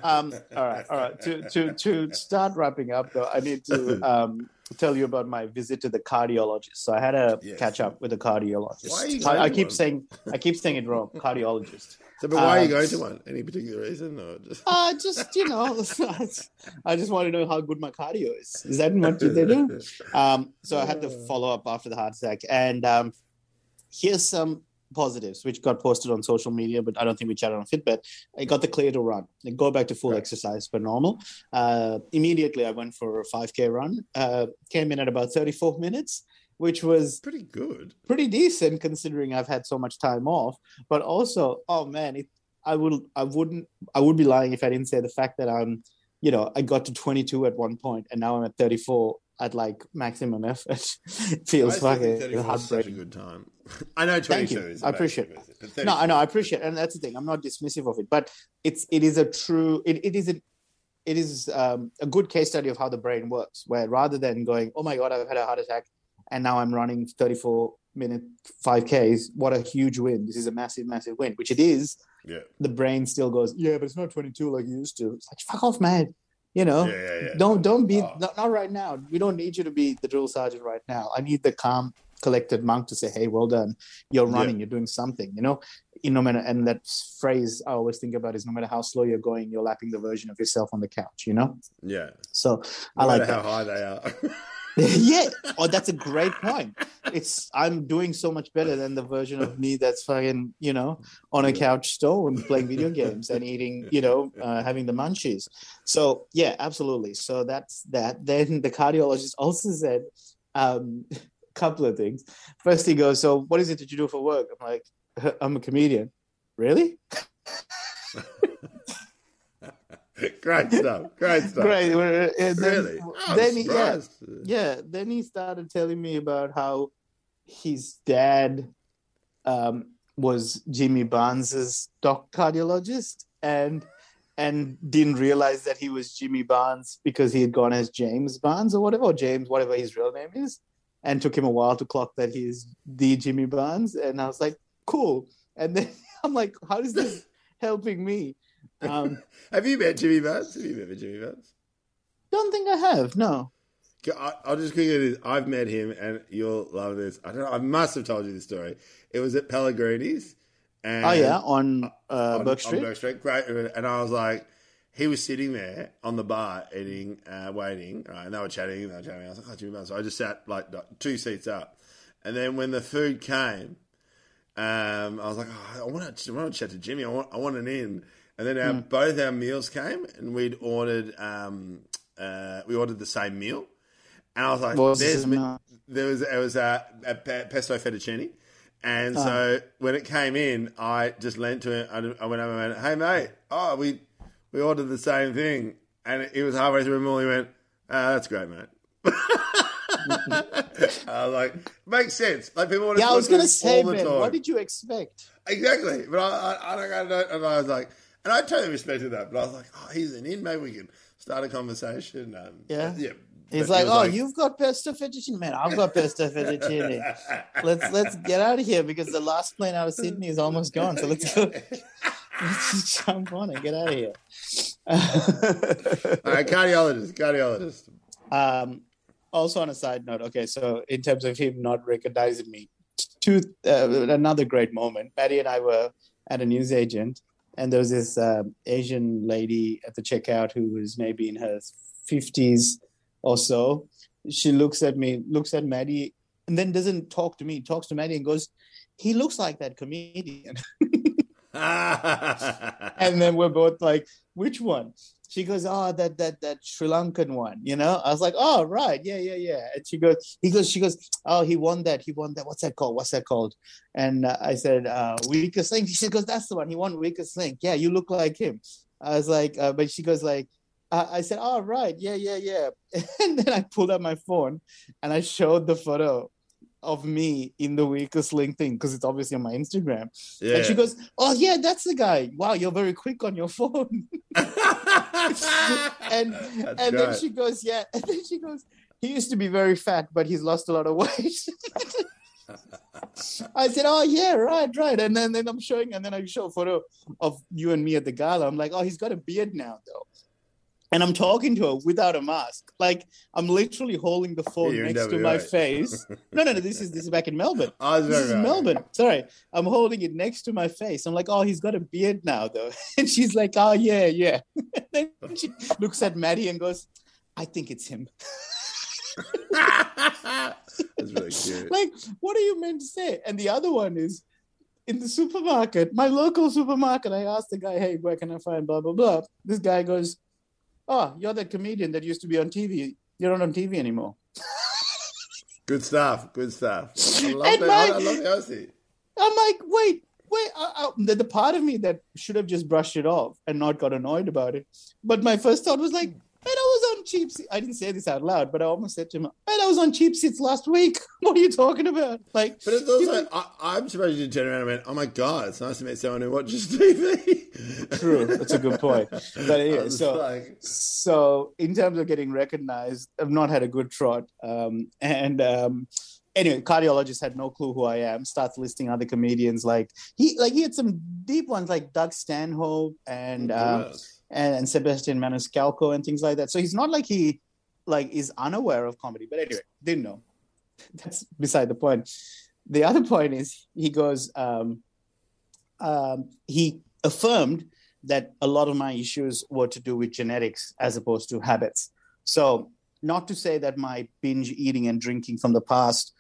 um, all right, all right. To to to start wrapping up, though, I need to um, tell you about my visit to the cardiologist. So I had a Yes. catch up with a cardiologist. Why are you I, I to keep one? saying I keep saying it wrong. Cardiologist. so, but why are you Um, going to one? Any particular reason? Or just... Uh, just you know, I just want to know how good my cardio is. Is that what they do? Um, so I had to follow up after the heart attack, and um, here's some positives which got posted on social media, but I don't think we chatted on Fitbit. I got the clear to run and go back to full Right. exercise per normal. Uh, immediately, I went for a 5k run. Uh, came in at about 34 minutes, which was Pretty good. pretty decent considering I've had so much time off. But also, oh man, it, I would I wouldn't I would be lying if I didn't say the fact that I'm, you know, I got to 22 at one point and now I'm at 34 at like maximum effort. It feels I still think fucking 34 is such a heartbreaking. good time. I know 22 Thank you. is. I appreciate but No, I know, I appreciate, and that's the thing. I'm not dismissive of it, but it's it is a true it, it is a it is um, a good case study of how the brain works. Where rather than going, oh my god, I've had a heart attack, and now I'm running 34 minute 5Ks. What a huge win! This is a massive, massive win, which it is. Yeah. The brain still goes, yeah, but it's not 22 like you used to. It's like fuck off, man. You know, Yeah, yeah, yeah. don't don't be Oh. not, not right now. We don't need you to be the drill sergeant right now. I need the calm, collected monk to say, "Hey, well done. You're running. You're doing something." You know, you no matter. And that phrase I always think about is, no matter how slow you're going, you're lapping the version of yourself on the couch. You know, Yeah. so I like how high they are. yeah. Oh, that's a great point. It's I'm doing so much better than the version of me that's fucking you know on a couch stone playing video games and eating you know uh, having the munchies. So yeah, absolutely. So that's that. Then the cardiologist also said um, a couple of things. First, he goes, "So what is it that you do for work?" I'm like, "I'm a comedian." Really? Great stuff. Great stuff. Great. And then- Really? Oh, then he- yeah, yeah then he started telling me about how his dad um, was jimmy barnes's doc cardiologist and and didn't realize that he was jimmy barnes because he had gone as james barnes or whatever or james whatever his real name is and took him a while to clock that he's the jimmy barnes and i was like cool and then i'm like how is this helping me um Have you met Jimmy Barnes? Have you met Jimmy Barnes? don't think i have no I- I'll just quickly do this. I've met him, and you'll love this. I don't know. I must have told you this story. It was at Pellegrini's. And oh yeah on uh on, Burke on Street. Burke Street. Great. And I was like, he was sitting there on the bar eating, uh, waiting, right, and they were chatting, they were chatting. I was like, oh, Jimmy Barnes. So I just sat like two seats up. And then when the food came, um, I was like, oh, I want to, I want to chat to Jimmy. I want, I want an in. And then our, both our meals came, and we'd ordered, um, uh, we ordered the same meal. And I was like, was "There's me- there was it was a, a pesto fettuccine, and Ah. so when it came in, I just leant to him. I, I went over and went, "Hey mate, oh we we ordered the same thing," and he was halfway through a meal. He went, ah, "That's great, mate." I was like, makes sense. Like people want to Yeah, I was gonna say, all man, time. what did you expect? Exactly, but I, I, I don't, I don't, and I was like, and I totally respected that, but I was like, oh, he's an in, maybe we can start a conversation. Um, Yeah. yeah. He's But he like, "Oh, you've got pesto fettuccine, man. I've got pesto fettuccine. let's let's get out of here because the last plane out of Sydney is almost gone. So let's go. let's just jump on and get out of here." All right, cardiologist, cardiologist. um, also, on a side note, okay, so in terms of him not recognizing me, two uh, another great moment. Maddie and I were at a newsagent, and there was this um Asian lady at the checkout who was maybe in her fifties or so. She looks at me, looks at Maddie, and then doesn't talk to me. Talks to Maddie and goes, "He looks like that comedian." and then we're both like, which one? She goes, oh, that that that Sri Lankan one, you know. I was like, oh, right, yeah, yeah, yeah. And she goes, he goes, she goes, oh, he won that, he won that. What's that called? What's that called? And uh, I said, uh, weakest link. She goes, that's the one. He won weakest link. Yeah, you look like him. I was like, uh, but she goes like, uh, I said, oh, right, yeah, yeah, yeah. And then I pulled out my phone and I showed the photo of me in the weakest link thing because it's obviously on my Instagram. Yeah. And she goes, "Oh yeah, that's the guy. Wow, you're very quick on your phone." and That's and then she goes, "Yeah." And then she goes, "He used to be very fat, but he's lost a lot of weight." I said, "Oh yeah, right, right." And then then I'm showing, and then I show a photo of you and me at the gala. I'm like, "Oh, he's got a beard now, though." And I'm talking to her without a mask. Like I'm literally holding the phone in next to my WA. face. No, no, no. This is this is back in Melbourne. Oh, Was This is right. Melbourne. Sorry, I'm holding it next to my face. I'm like, oh, he's got a beard now, though. And she's like, oh yeah, yeah. then she looks at Maddie and goes, I think it's him. That's really cute. Like, what are you meant to say? And the other one is in the supermarket, my local supermarket. I asked the guy, hey, where can I find blah blah blah? This guy goes, oh, you're that comedian that used to be on TV. You're not on TV anymore. Good stuff. Good stuff. I love And that. my- I love honesty. I'm like, wait, wait. I, I, the, the part of me that should have just brushed it off and not got annoyed about it. But my first thought was like, man, I was on cheap seats. I didn't say this out loud, but I almost said to him, man, I was on cheap seats last week. What are you talking about? Like, But it's also, I, I'm surprised you didn't turn around and went, oh my God, it's nice to meet someone who watches TV. true. That's a good point. But I anyway, so like, so in terms of getting recognized, I've not had a good trot. Um, and um, anyway, cardiologist had no clue who I am. Starts listing other comedians like he like he had some deep ones like Doug Stanhope and um, yes. And, and Sebastian Maniscalco and things like that. So he's not like he like is unaware of comedy. But anyway, didn't know. That's beside the point. The other point is he goes. Um, um, he affirmed that a lot of my issues were to do with genetics as opposed to habits. So, not to say that my binge eating and drinking from the past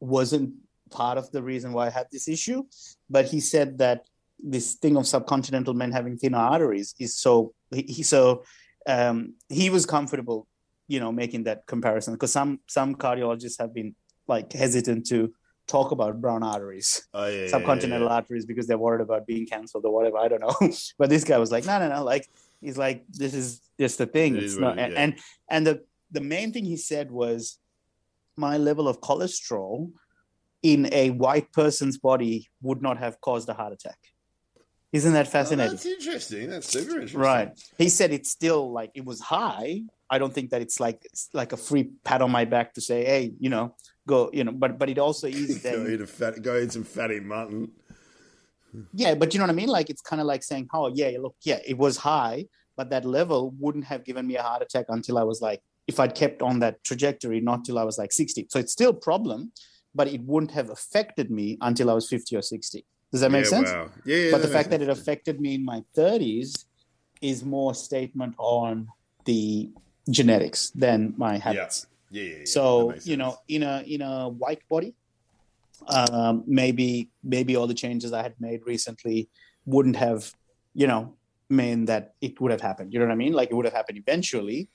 wasn't part of the reason why I had this issue, but he said that this thing of subcontinental men having thinner arteries is so he, he so um, he was comfortable, you know, making that comparison because some some cardiologists have been like hesitant to talk about brown arteries Oh, yeah, yeah, subcontinental yeah, arteries because they're worried about being cancelled or whatever. I don't know. but this guy was like, no, no, no. Like he's like, this is just the thing. It's not. yeah. and and the the main thing he said was, my level of cholesterol in a white person's body would not have caused a heart attack. Isn't that Oh, fascinating? that's interesting. That's super interesting. Right. He said it's still like it was high. I don't think that it's like it's like a free pat on my back to say, hey, you know, go, you know, but but it also is go, eat a fat, go eat some fatty mutton. yeah, but you know what I mean? Like it's kind of like saying, Oh, yeah, look, yeah, it was high, but that level wouldn't have given me a heart attack until I was like if I'd kept on that trajectory, not till I was like 60. So it's still a problem, but it wouldn't have affected me until I was 50 or 60. Does that make yeah, sense? Wow. Yeah, yeah. but the fact makes that it affected me in my 30s is more statement on the genetics than my habits. Yeah, yeah, yeah, that So you know, in a in a white body, um, maybe maybe all the changes I had made recently wouldn't have, you know, meant that it would have happened. You know what I mean? Like it would have happened eventually,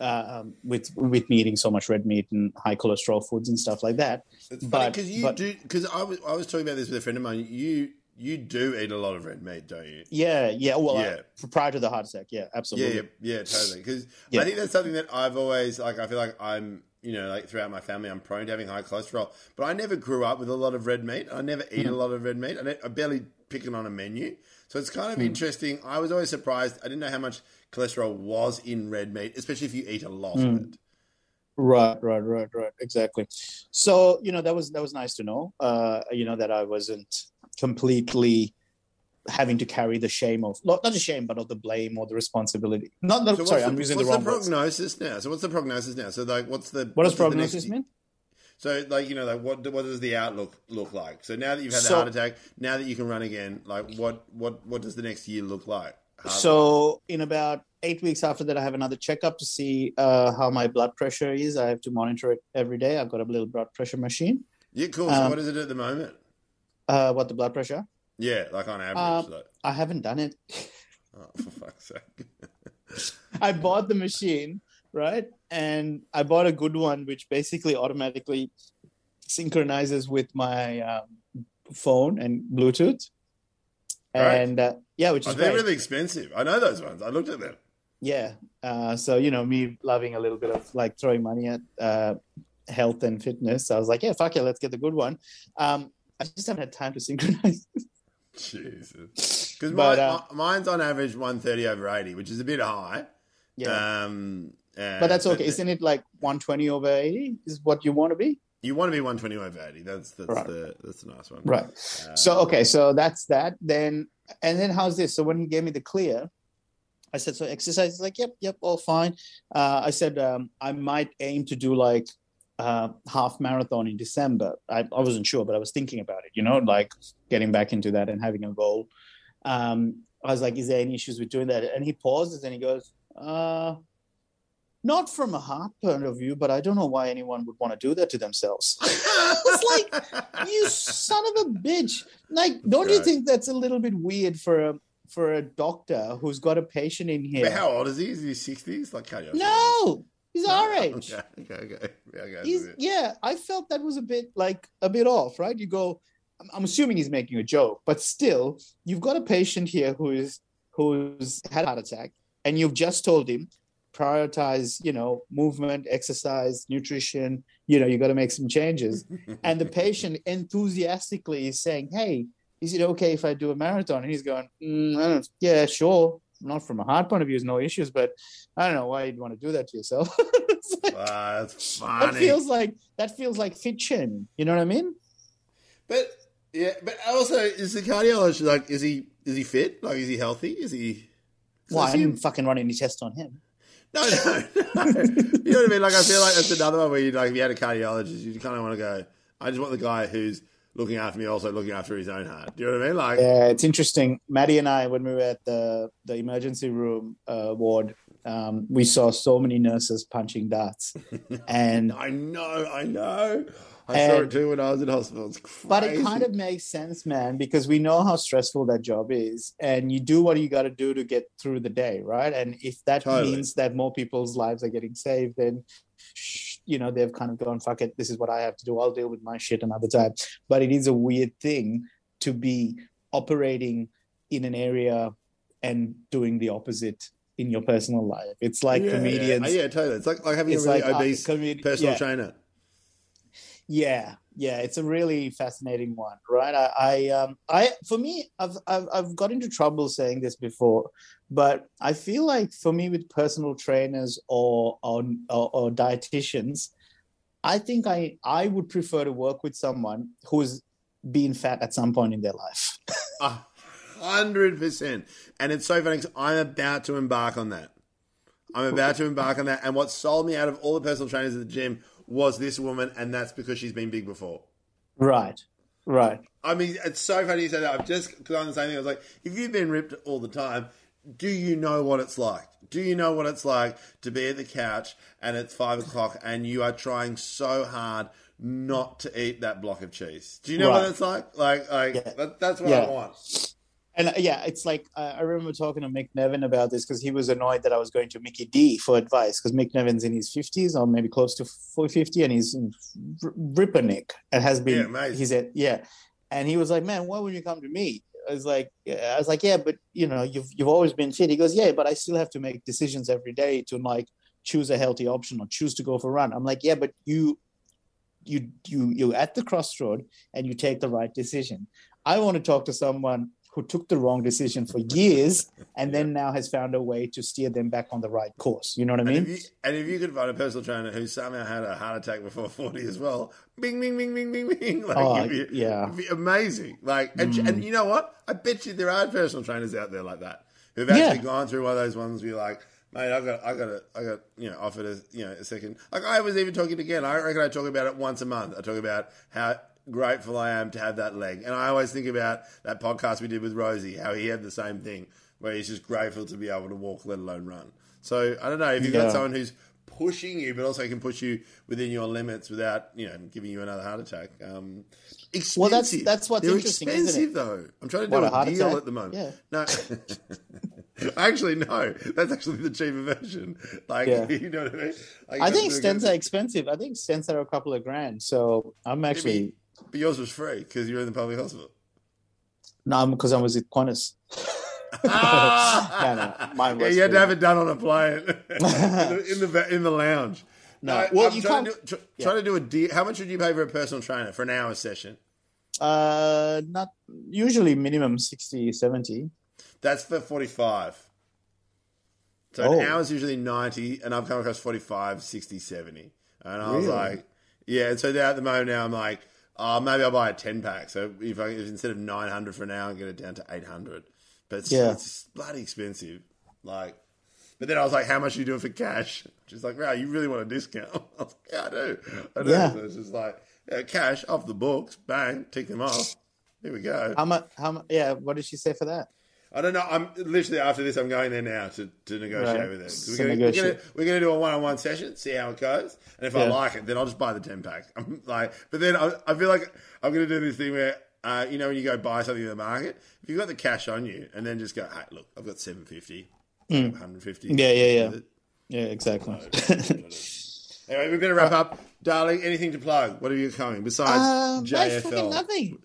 um, with with me eating so much red meat and high cholesterol foods and stuff like that. It's but- because you but- do because I was I was talking about this with a friend of mine. You you do eat a lot of red meat, don't you? Yeah, yeah. Well, Yeah. uh, prior to the heart attack, yeah, Yeah, absolutely. yeah, yeah, totally. Because Yeah. I think that's something that I've always like. I feel like I'm, you know, like throughout my family, I'm prone to having high cholesterol. But I never grew up with a lot of red meat. I never eat a Mm-hmm. lot of red meat. I, I barely pick it on a menu. So it's kind of Mm. interesting. I was always surprised. I didn't know how much cholesterol was in red meat, especially if you eat a lot Mm. of it. Right, right, right, right. Exactly. So you know that was that was nice to know. Uh, you know that I wasn't completely having to carry the shame of not not the shame, but of the blame or the responsibility. Not, So sorry, what's I'm using the what's wrong the words. prognosis now? So what's the prognosis now? So like, what's the What does what's the next- prognosis mean? So, like, you know, like, what what does the outlook look like? So now that you've had the heart attack, now that you can run again, like, what what what does the next year look like? So in about eight weeks after that, I have another checkup to see uh, how my blood pressure is. I have to monitor it every day. I've got a little blood pressure machine. yeah, cool. So, um, what is it at the moment? Uh, what the blood pressure? Yeah, like on average. um, like, I haven't done it. oh, for fuck's sake. I bought the machine, right? And I bought a good one, which basically automatically synchronizes with my um, phone and Bluetooth. Right. And uh, yeah, which Oh, is they're great. really expensive. I know those ones. I looked at them. yeah. Uh, so you know, me loving a little bit of like throwing money at uh, health and fitness. I was like, yeah, fuck yeah, let's get the good one. Um, I just haven't had time to synchronize. Jesus. Because mine, uh, mine's on average 130 over 80, which is a bit high. yeah, Um, uh, but that's okay. Isn't it like 120 over 80 is what you want to be? You want to be 120 over 80. That's that's Right. the that's the nice one. Right. Uh, So okay, so that's that. Then and then how's this? So when he gave me the clear, I said, so exercise. He's like, yep, yep, all fine. Uh, I said um, I might aim to do like uh, half marathon in December. I, I wasn't sure, but I was thinking about it. You know, like getting back into that and having a goal. Um, I was like, is there any issues with doing that? And he pauses and he goes, uh, not from a heart point of view, but I don't know why anyone would want to do that to themselves. it's like you son of a bitch like don't you think that's a little bit weird for a for a doctor who's got a patient in here But how old is he? Is he 60s? Like cardiologist? no he's our age Okay, okay, okay. Yeah, okay, he's yeah i felt that was a bit like a bit off right you go I'm- i'm assuming he's making a joke but still you've got a patient here who is who's had a heart attack and you've just told him prioritize you know movement exercise nutrition you know you got to make some changes and the patient enthusiastically is saying hey is it okay if i do a marathon and he's going mm, yeah sure not from a heart point of view is no issues but i don't know why you'd want to do that to yourself like- Ah, that's that feels like that feels like fit shaming. You know what I mean? But yeah, but also is the cardiologist like is he is he fit? Like is he healthy? Is he I I didn't fucking run any tests on him. No, no, no. you know what I mean? Like I feel like that's another one where you like if you had a cardiologist, you kind of want to go. I just want the guy who's looking after me, also looking after his own heart. Do you know what I mean? Like Yeah, it's interesting. Maddie and I, when we were at the the emergency room uh, ward, um, we saw so many nurses punching darts, and I know, I know. I saw it too when I was in hospital. But it kind of makes sense, man, because we know how stressful that job is, and you do what you got to do to get through the day, right? And if that Totally. means that more people's lives are getting saved, then you know they've kind of gone, "Fuck it, this is what I have to do. I'll deal with my shit another time." But it is a weird thing to be operating in an area and doing the opposite in your personal life. It's like yeah, comedians. Yeah, yeah, totally. It's like like having a really like uh, obese comedi- personal yeah. trainer. Yeah, yeah, it's a really fascinating one, right? I, I, um, I, for me, I've, I've, I've got into trouble saying this before, but I feel like for me, with personal trainers or or, or, or dietitians, I think I, I would prefer to work with someone who's been fat at some point in their life. A hundred percent. And it's so funny I'm about to embark on that. I'm about to embark on that. And what sold me out of all the personal trainers at the gym was this woman, and that's because she's been big before. Right, right. I mean, it's so funny you said that. I've just done the same thing. I was like, if you've been ripped all the time, do you know what it's like? Do you know what it's like to be at the couch and it's five o'clock and you are trying so hard not to eat that block of cheese? Do you know what it's like? Like, like Yeah. that, that's what Yeah. I want. And uh, yeah, it's like uh, I remember talking to Mick Neven about this because he was annoyed that I was going to Mickey D for advice because Mick Neven's in his fifties or maybe close to four fifty, and he's r- Rippernick and has been. Yeah, amazing. He's at yeah, and he was like, "Man, why would you come to me?" I was like, yeah. I was like, "Yeah, but you know, you've you've always been fit." He goes, "Yeah, but I still have to make decisions every day to like choose a healthy option or choose to go for a run." I'm like, "Yeah, but you." You you you're at the crossroad and you take the right decision. I want to talk to someone who took the wrong decision for years and then now has found a way to steer them back on the right course. You know what I And if, mean? you, and if you could find a personal trainer who somehow had a heart attack before 40 as well, bing, bing, bing, bing, bing, bing. Like, Oh, it'd be, yeah. it'd be amazing. Like, and, Mm. and you know what? I bet you there are personal trainers out there like that who've Yeah. actually gone through one of those ones where you're like, mate, I got, I got, a, I got, you know, offered a, you know, a second. Like, I was even talking again. I reckon I talk about it once a month. I talk about how grateful I am to have that leg. And I always think about that podcast we did with Rosie, how he had the same thing, where he's just grateful to be able to walk, let alone run. So I don't know if you've Yeah. got someone who's pushing you, but also can push you within your limits without you know giving you another heart attack. Um, expensive. Well, that's- that's what's They're interesting, isn't it? expensive, though. I'm trying to do What, a deal attack? at the moment. Yeah. No. Actually, no. That's actually the cheaper version. Like, Yeah. you know what I mean? Like, I think stents are expensive. I think stents are a couple of grand. So I'm actually But yours was free because you were in the public hospital. no, because I was at Qantas. Ah! No, no, yeah, you had to have it done on a plane in, the, in the in the lounge. no. I- well, I'm you trying can't. To do, tr- trying to do a deal. How much would you pay for a personal trainer for an hour session? Uh, not usually minimum 60, 70. That's for 45. So Oh. an hour's usually 90, and I've come across 45, 60, 70. And I was like, yeah. And so now at the moment now I'm like, oh, maybe I'll buy a 10 pack. So if I if instead of 900 for an hour, I get it down to 800. But it's, Yeah. it's bloody expensive. Like, but then I was like, how much are you doing for cash? She's like, wow, you really want a discount? I was like, yeah, I do. I do. Yeah. So it's just like, yeah, cash off the books, bang, tick them off. Here we go. How much? How much? Yeah. What did she say for that? I don't know. I'm literally after this. I'm going there now to, to negotiate Right. with her. So we're, gonna, we're, gonna, we're gonna do a one on one session, see how it goes, and if I like it, then I'll just buy the ten pack. I'm like, but then I, I feel like I'm gonna do this thing where, uh, you know, when you go buy something in the market, if you've got the cash on you, and then just go, hey, look, I've got seven fifty, one hundred fifty. Yeah, yeah, yeah. Yeah, exactly. Anyway, we better wrap up, darling. Anything to plug? What have you coming besides um, JFL? no, fucking nothing.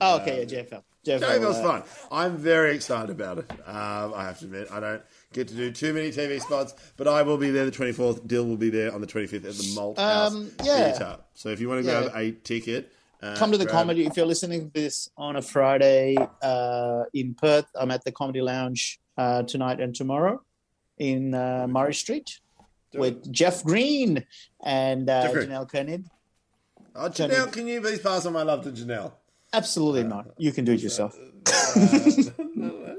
Oh, okay, yeah, JFL. JFL, JFL's fun. I'm very excited about it. Um, I have to admit, I don't get to do too many TV spots, but I will be there the 24th. Dill will be there on the 25th at the Malthouse Um, yeah. Theatre. So if you want to Yeah. grab a ticket, uh, Come to the grab- comedy. If you're listening to this on a Friday uh, in Perth, I'm at the Comedy Lounge uh, tonight and tomorrow in uh, Murray Street Do with Jeff Green and uh, Jeff Green. Janelle Koenig. Oh, Janelle, can you please pass on my love to Janelle? Absolutely not. You can do it yourself.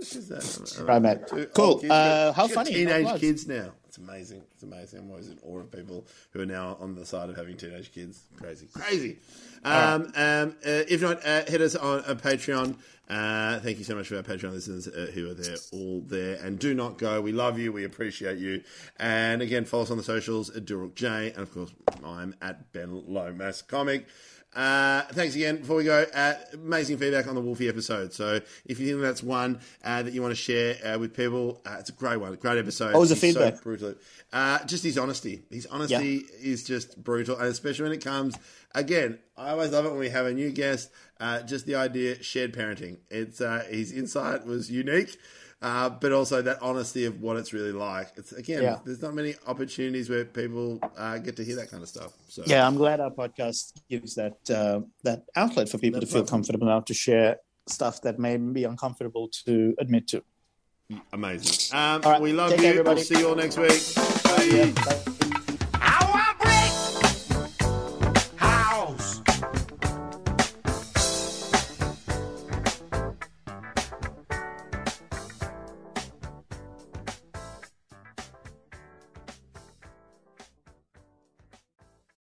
Uh, Right, mate. two Cool. kids. Uh, how funny. Teenage Not kids now. It's amazing. It's amazing. I'm always in awe of people who are now on the side of having teenage kids. Crazy. Crazy. Um, um, uh, if not, uh, hit us on a Patreon. Uh, thank you so much for our Patreon listeners uh, who are there, all there. And do not go. We love you. We appreciate you. And again, follow us on the socials at Dilruk J. And of course, I'm at Ben Lomas Comic. Uh, thanks again. Before we go, uh, amazing feedback on the Wolfie episode. So if you think that's one uh, that you want to share uh, with people, uh, it's a great one, great episode. What was the He's so feedback? brutal. Uh, just his honesty. His honesty is just brutal, and especially when it comes. Again, I always love it when we have a new guest. Uh, just the idea shared parenting. It's uh, his insight was unique. Uh, but also that honesty of what it's really like. It's again, Yeah. there's not many opportunities where people uh, get to hear that kind of stuff. So Yeah, I'm glad our podcast gives that uh, that outlet for people That to feel platform. comfortable enough to share stuff that may be uncomfortable to admit to. amazing. Um, right, we love take you. care, everybody. We'll see you all next week. Bye. Yeah, bye.